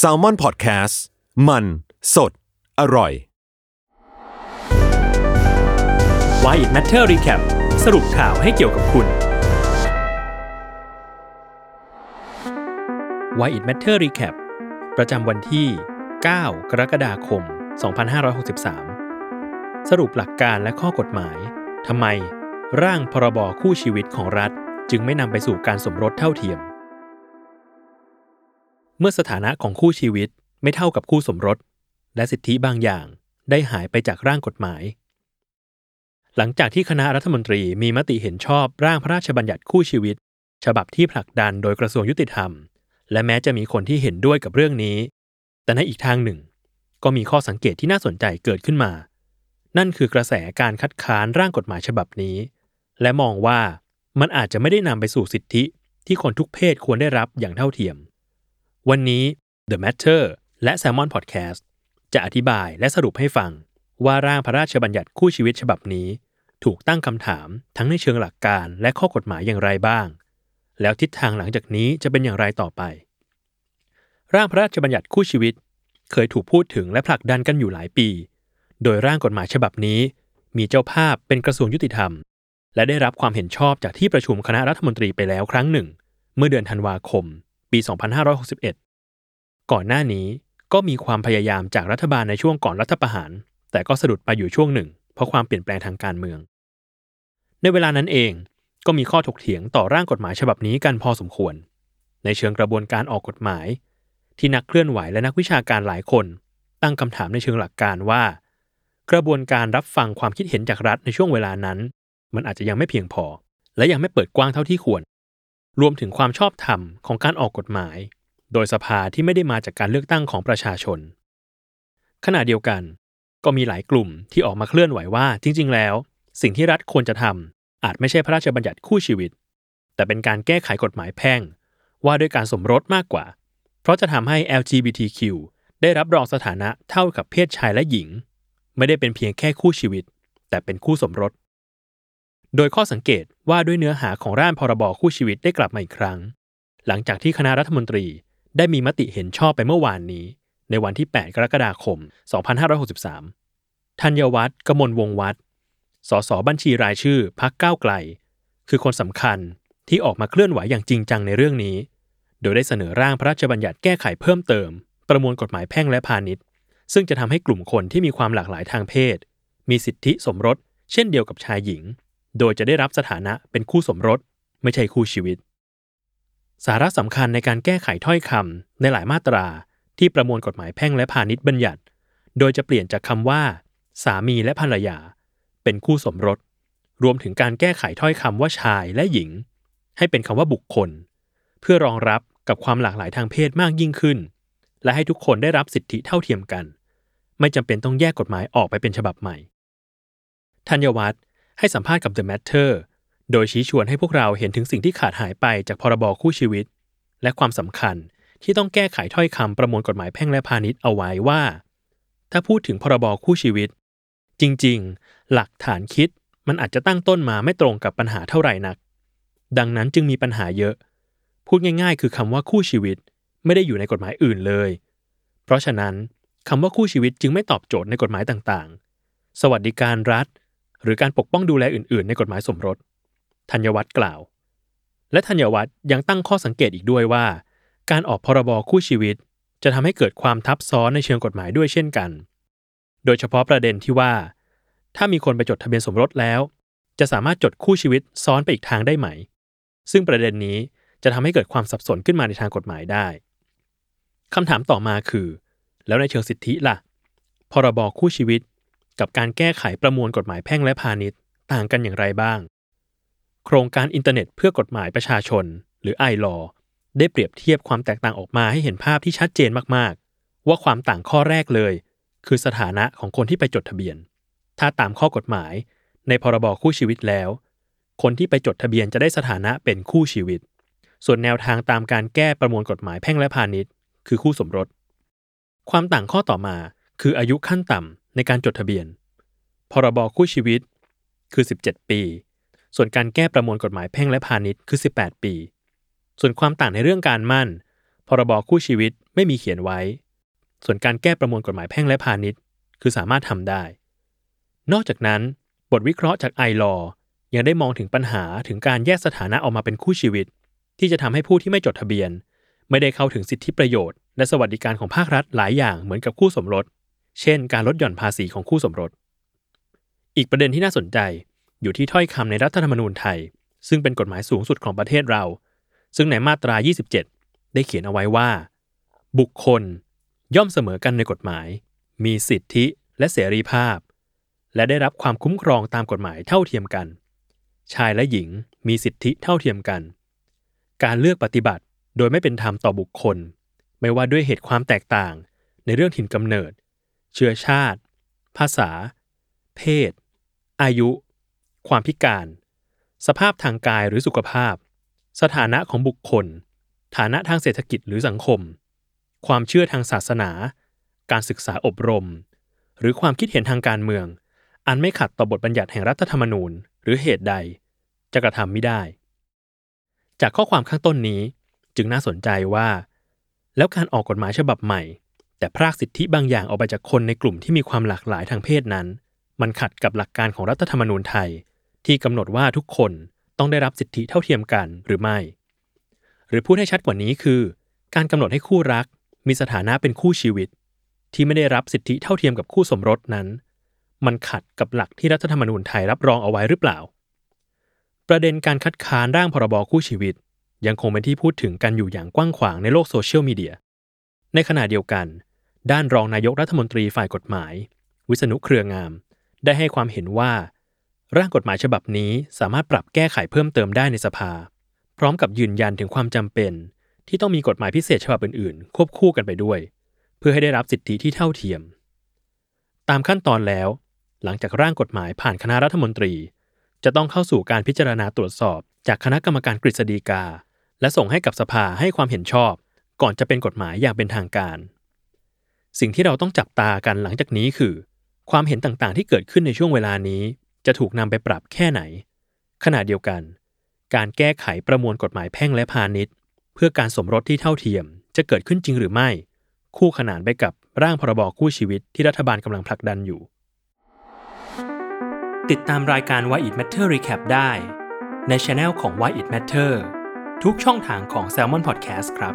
s a l ม o n PODCAST มัน สด อร่อย Why It Matter Recap สรุปข่าวให้เกี่ยวกับคุณ Why It Matter Recap ประจำวันที่ 9 กรกฎาคม 2563 สรุปหลักการและข้อกฎหมายทำไมร่างพรบคู่ชีวิตของรัฐจึงไม่นำไปสู่การสมรสเท่าเทียม เมื่อสถานะของคู่ชีวิตไม่เท่ากับคู่สมรส และสิทธิบางอย่างได้หายไปจากร่างกฎหมาย หลังจากที่คณะรัฐมนตรีมีมติเห็นชอบร่างพระราชบัญญัติคู่ชีวิต ฉบับที่ผลักดันโดยกระทรวงยุติธรรม และแม้จะมีคนที่เห็นด้วยกับเรื่องนี้ แต่ในอีกทางหนึ่ง ก็มีข้อสังเกตที่น่าสนใจเกิดขึ้นมา นั่นคือกระแสการคัดค้านร่างกฎหมายฉบับนี้ และมองว่ามันอาจจะไม่ได้นำไปสู่สิทธิที่คนทุกเพศควรได้รับอย่างเท่าเทียม วันนี้ The Matter และ Salmon Podcast จะอธิบายและสรุปให้ฟัง ว่าร่างพระราชบัญญัติคู่ชีวิตฉบับนี้ ถูกตั้งคำถามทั้งในเชิงหลักการและข้อกฎหมายอย่างไรบ้าง แล้วทิศทางหลังจากนี้จะเป็นอย่างไรต่อไป ร่างพระราชบัญญัติคู่ชีวิต เคยถูกพูดถึงและผลักดันกันอยู่หลายปี โดยร่างกฎหมายฉบับนี้ มีเจ้าภาพเป็นกระทรวงยุติธรรม และได้รับความเห็นชอบจากที่ประชุมคณะรัฐมนตรีไปแล้วครั้งหนึ่ง เมื่อเดือนธันวาคม ปี 2561 ก่อนหน้านี้ก็มีความพยายามจากรัฐบาลในช่วงก่อนรัฐประหาร แต่ก็สะดุดไปอยู่ช่วงหนึ่ง เพราะความเปลี่ยนแปลงทางการเมือง ในเวลานั้นเองก็มีข้อถกเถียงต่อร่างกฎหมายฉบับนี้กันพอสมควร ในเชิงกระบวนการออกกฎหมาย ที่นักเคลื่อนไหวและนักวิชาการหลายคน ตั้งคำถามในเชิงหลักการว่า กระบวนการรับฟังความคิดเห็นจากรัฐในช่วงเวลานั้น มันอาจจะยังไม่เพียงพอ และยังไม่เปิดกว้างเท่าที่ควร รวมถึงความชอบธรรมของการออกกฎหมาย โดยสภาที่ไม่ได้มาจากการเลือกตั้งของประชาชน ขณะเดียวกัน ก็มีหลายกลุ่มที่ออกมาเคลื่อนไหวว่า จริง ๆ แล้ว สิ่งที่รัฐควรจะทำอาจไม่ใช่พระราชบัญญัติคู่ชีวิต แต่เป็นการแก้ไขกฎหมายแพ่ง ว่าด้วยการสมรสมากกว่า เพราะจะทำให้ LGBTQ ได้รับรองสถานะเท่ากับเพศชายและหญิง ไม่ได้เป็นเพียงแค่คู่ชีวิต แต่เป็นคู่สมรส โดยข้อสังเกตว่าด้วยเนื้อหาของร่างพรบคู่ชีวิตได้กลับมาอีกครั้ง หลังจากที่คณะรัฐมนตรีได้มีมติเห็นชอบไปเมื่อวานนี้ ในวันที่ 8 กรกฎาคม 2563 ธัญวัฒน์กมลวงวัฒน์สสบัญชีรายชื่อพักก้าวไกล คือคนสำคัญที่ออกมาเคลื่อนไหวอย่างจริงจังในเรื่องนี้ โดยได้เสนอร่างพระราชบัญญัติแก้ไขเพิ่มเติม ประมวลกฎหมายแพ่งและพาณิชย์ ซึ่งจะทำให้กลุ่มคนที่มีความหลากหลายทางเพศ มีสิทธิสมรส เช่นเดียวกับชายหญิง โดยจะได้รับสถานะเป็นคู่สมรส ไม่ใช่คู่ชีวิต สาระสำคัญในการแก้ไขถ้อยคำในหลายมาตราที่ประมวลกฎหมายแพ่งและพาณิชย์บัญญัติ โดยจะเปลี่ยนจากคำว่า สามีและภรรยา เป็นคู่สมรส รวมถึงการแก้ไขถ้อยคำว่าชายและหญิง ให้เป็นคำว่าบุคคล เพื่อรองรับกับความหลากหลายทางเพศมากยิ่งขึ้น และให้ทุกคนได้รับสิทธิเท่าเทียมกัน ไม่จำเป็นต้องแยกกฎหมายออกไปเป็นฉบับใหม่ธัญวัฒน์ ให้สัมภาษณ์กับ The Matter โดยชี้ชวนให้พวกเราเห็นถึงสิ่งที่ขาดหายไปจากพรบคู่ชีวิต และความสำคัญที่ต้องแก้ไขถ้อยคำประมวลกฎหมายแพ่งและพาณิชย์เอาไว้ว่า ถ้าพูดถึงพรบคู่ชีวิต จริงๆ หลักฐานคิดมันอาจจะตั้งต้นมาไม่ตรงกับปัญหาเท่าไหร่นัก ดังนั้นจึงมีปัญหาเยอะ พูดง่ายๆ คือคำว่าคู่ชีวิตไม่ได้อยู่ในกฎหมายอื่นเลย เพราะฉะนั้นคำว่าคู่ชีวิตจึงไม่ตอบโจทย์ในกฎหมายต่างๆ สวัสดิการรัฐ หรือการปกป้องดูแลอื่น ๆ ในกฎหมายสมรสธัญวัฒน์กล่าว และธัญวัฒน์ยังตั้งข้อสังเกตอีกด้วยว่า การออกพรบคู่ชีวิต จะทำให้เกิดความทับซ้อนในเชิงกฎหมายด้วยเช่นกัน โดยเฉพาะประเด็นที่ว่า ถ้ามีคนไปจดทะเบียนสมรสแล้ว จะสามารถจดคู่ชีวิตซ้อนไปอีกทางได้ไหม ซึ่งประเด็นนี้จะทำให้เกิดความสับสนขึ้นมาในทางกฎหมายได้คำถามต่อมาคือ แล้วในเชิงสิทธิล่ะ พรบคู่ชีวิต กับการแก้ไขประมวลกฎหมายแพ่งและพาณิชย์ ต่างกันอย่างไรบ้าง โครงการอินเทอร์เน็ตเพื่อกฎหมายประชาชน หรือไอลอได้เปรียบเทียบความแตกต่างออกมาให้เห็นภาพที่ชัดเจนมากๆ ว่าความต่างข้อแรกเลย คือสถานะของคนที่ไปจดทะเบียน ถ้าตามข้อกฎหมาย ในพรบคู่ชีวิตแล้ว คนที่ไปจดทะเบียนจะได้สถานะเป็นคู่ชีวิต ส่วนแนวทางตามการแก้ประมวลกฎหมายแพ่งและพาณิชย์ คือคู่สมรส ความต่างข้อต่อมาคืออายุขั้นต่ำ ในการจดทะเบียน พรบคู่ชีวิตคือ 17 ปี ส่วนการแก้ประมวลกฎหมายแพ่งและพาณิชย์คือ 18 ปี ส่วนความต่างในเรื่องการมั่น พรบคู่ชีวิตไม่มีเขียนไว้ ส่วนการแก้ประมวลกฎหมายแพ่งและพาณิชย์ คือสามารถทำได้ นอกจากนั้น บทวิเคราะห์จากไอรอยังได้มองถึงปัญหาถึงการแยกสถานะออกมาเป็นคู่ชีวิต ที่จะทำให้ผู้ที่ไม่จดทะเบียน ไม่ได้เข้าถึงสิทธิประโยชน์ และสวัสดิการของภาครัฐหลายอย่างเหมือนกับคู่สมรส เช่น การลดหย่อนภาษีของคู่สมรส อีกประเด็นที่น่าสนใจอยู่ที่ถ้อยคำในรัฐธรรมนูญไทย ซึ่งเป็นกฎหมายสูงสุดของประเทศเรา ซึ่งในมาตรา 27 ได้เขียนเอาไว้ว่า บุคคลย่อมเสมอกันในกฎหมาย มีสิทธิและเสรีภาพ และได้รับความคุ้มครองตามกฎหมายเท่าเทียมกัน ชายและหญิงมีสิทธิเท่าเทียมกัน การเลือกปฏิบัติโดยไม่เป็นธรรมต่อบุคคล ไม่ว่าด้วยเหตุความแตกต่าง ในเรื่องถิ่นกำเนิด เชื้อชาติ ภาษา เพศ อายุ ความพิการ สภาพทางกายหรือสุขภาพ สถานะของบุคคล ฐานะทางเศรษฐกิจหรือสังคม ความเชื่อทางศาสนา การศึกษาอบรม หรือความคิดเห็นทางการเมือง อันไม่ขัดต่อบทบัญญัติแห่งรัฐธรรมนูญ หรือเหตุใด จะกระทำไม่ได้ จากข้อความข้างต้นนี้จึงน่าสนใจว่า แล้วการออกกฎหมายฉบับใหม่ แต่พรากสิทธิบางอย่างออกไปจากคนในกลุ่มที่มีความหลากหลายทางเพศนั้น มันขัดกับหลักการของรัฐธรรมนูญไทย ที่กำหนดว่าทุกคนต้องได้รับสิทธิเท่าเทียมกันหรือไม่ หรือพูดให้ชัดกว่านี้คือ การกำหนดให้คู่รัก มีสถานะเป็นคู่ชีวิต ที่ไม่ได้รับสิทธิเท่าเทียมกับคู่สมรสนั้น มันขัดกับหลักที่รัฐธรรมนูญไทยรับรองเอาไว้หรือเปล่า ประเด็นการคัดค้านร่างพรบคู่ชีวิต ยังคงเป็นที่พูดถึงกันอยู่อย่างกว้างขวางในโลกโซเชียลมีเดียในขณะเดียวกัน ด้านรองนายกรัฐมนตรีฝ่ายกฎหมาย วิษณุเครืองาม ได้ให้ความเห็นว่า ร่างกฎหมายฉบับนี้สามารถปรับแก้ไขเพิ่มเติมได้ในสภา พร้อมกับยืนยันถึงความจำเป็น ที่ต้องมีกฎหมายพิเศษฉบับอื่นๆ ควบคู่กันไปด้วย เพื่อให้ได้รับสิทธิที่เท่าเทียม ตามขั้นตอนแล้ว หลังจากร่างกฎหมายผ่านคณะรัฐมนตรี จะต้องเข้าสู่การพิจารณาตรวจสอบ จากคณะกรรมการกฤษฎีกา และส่งให้กับสภาให้ความเห็นชอบ ก่อนจะเป็นกฎหมายอย่างเป็นทางการ สิ่งที่เราต้องจับตากันหลังจากนี้คือ ความเห็นต่างๆ ที่เกิดขึ้นในช่วงเวลานี้ จะถูกนำไปปรับแค่ไหน ขณะเดียวกัน การแก้ไขประมวลกฎหมายแพ่งและพาณิชย์ เพื่อการสมรสที่เท่าเทียม จะเกิดขึ้นจริงหรือไม่ คู่ขนานไปกับร่างพรบคู่ชีวิตที่รัฐบาลกำลังผลักดันอยู่ ติดตามรายการ Why It Matter Recap ได้ ในช anel ของ Why It Matter ทุกช่องทางของ Salmon Podcast ครับ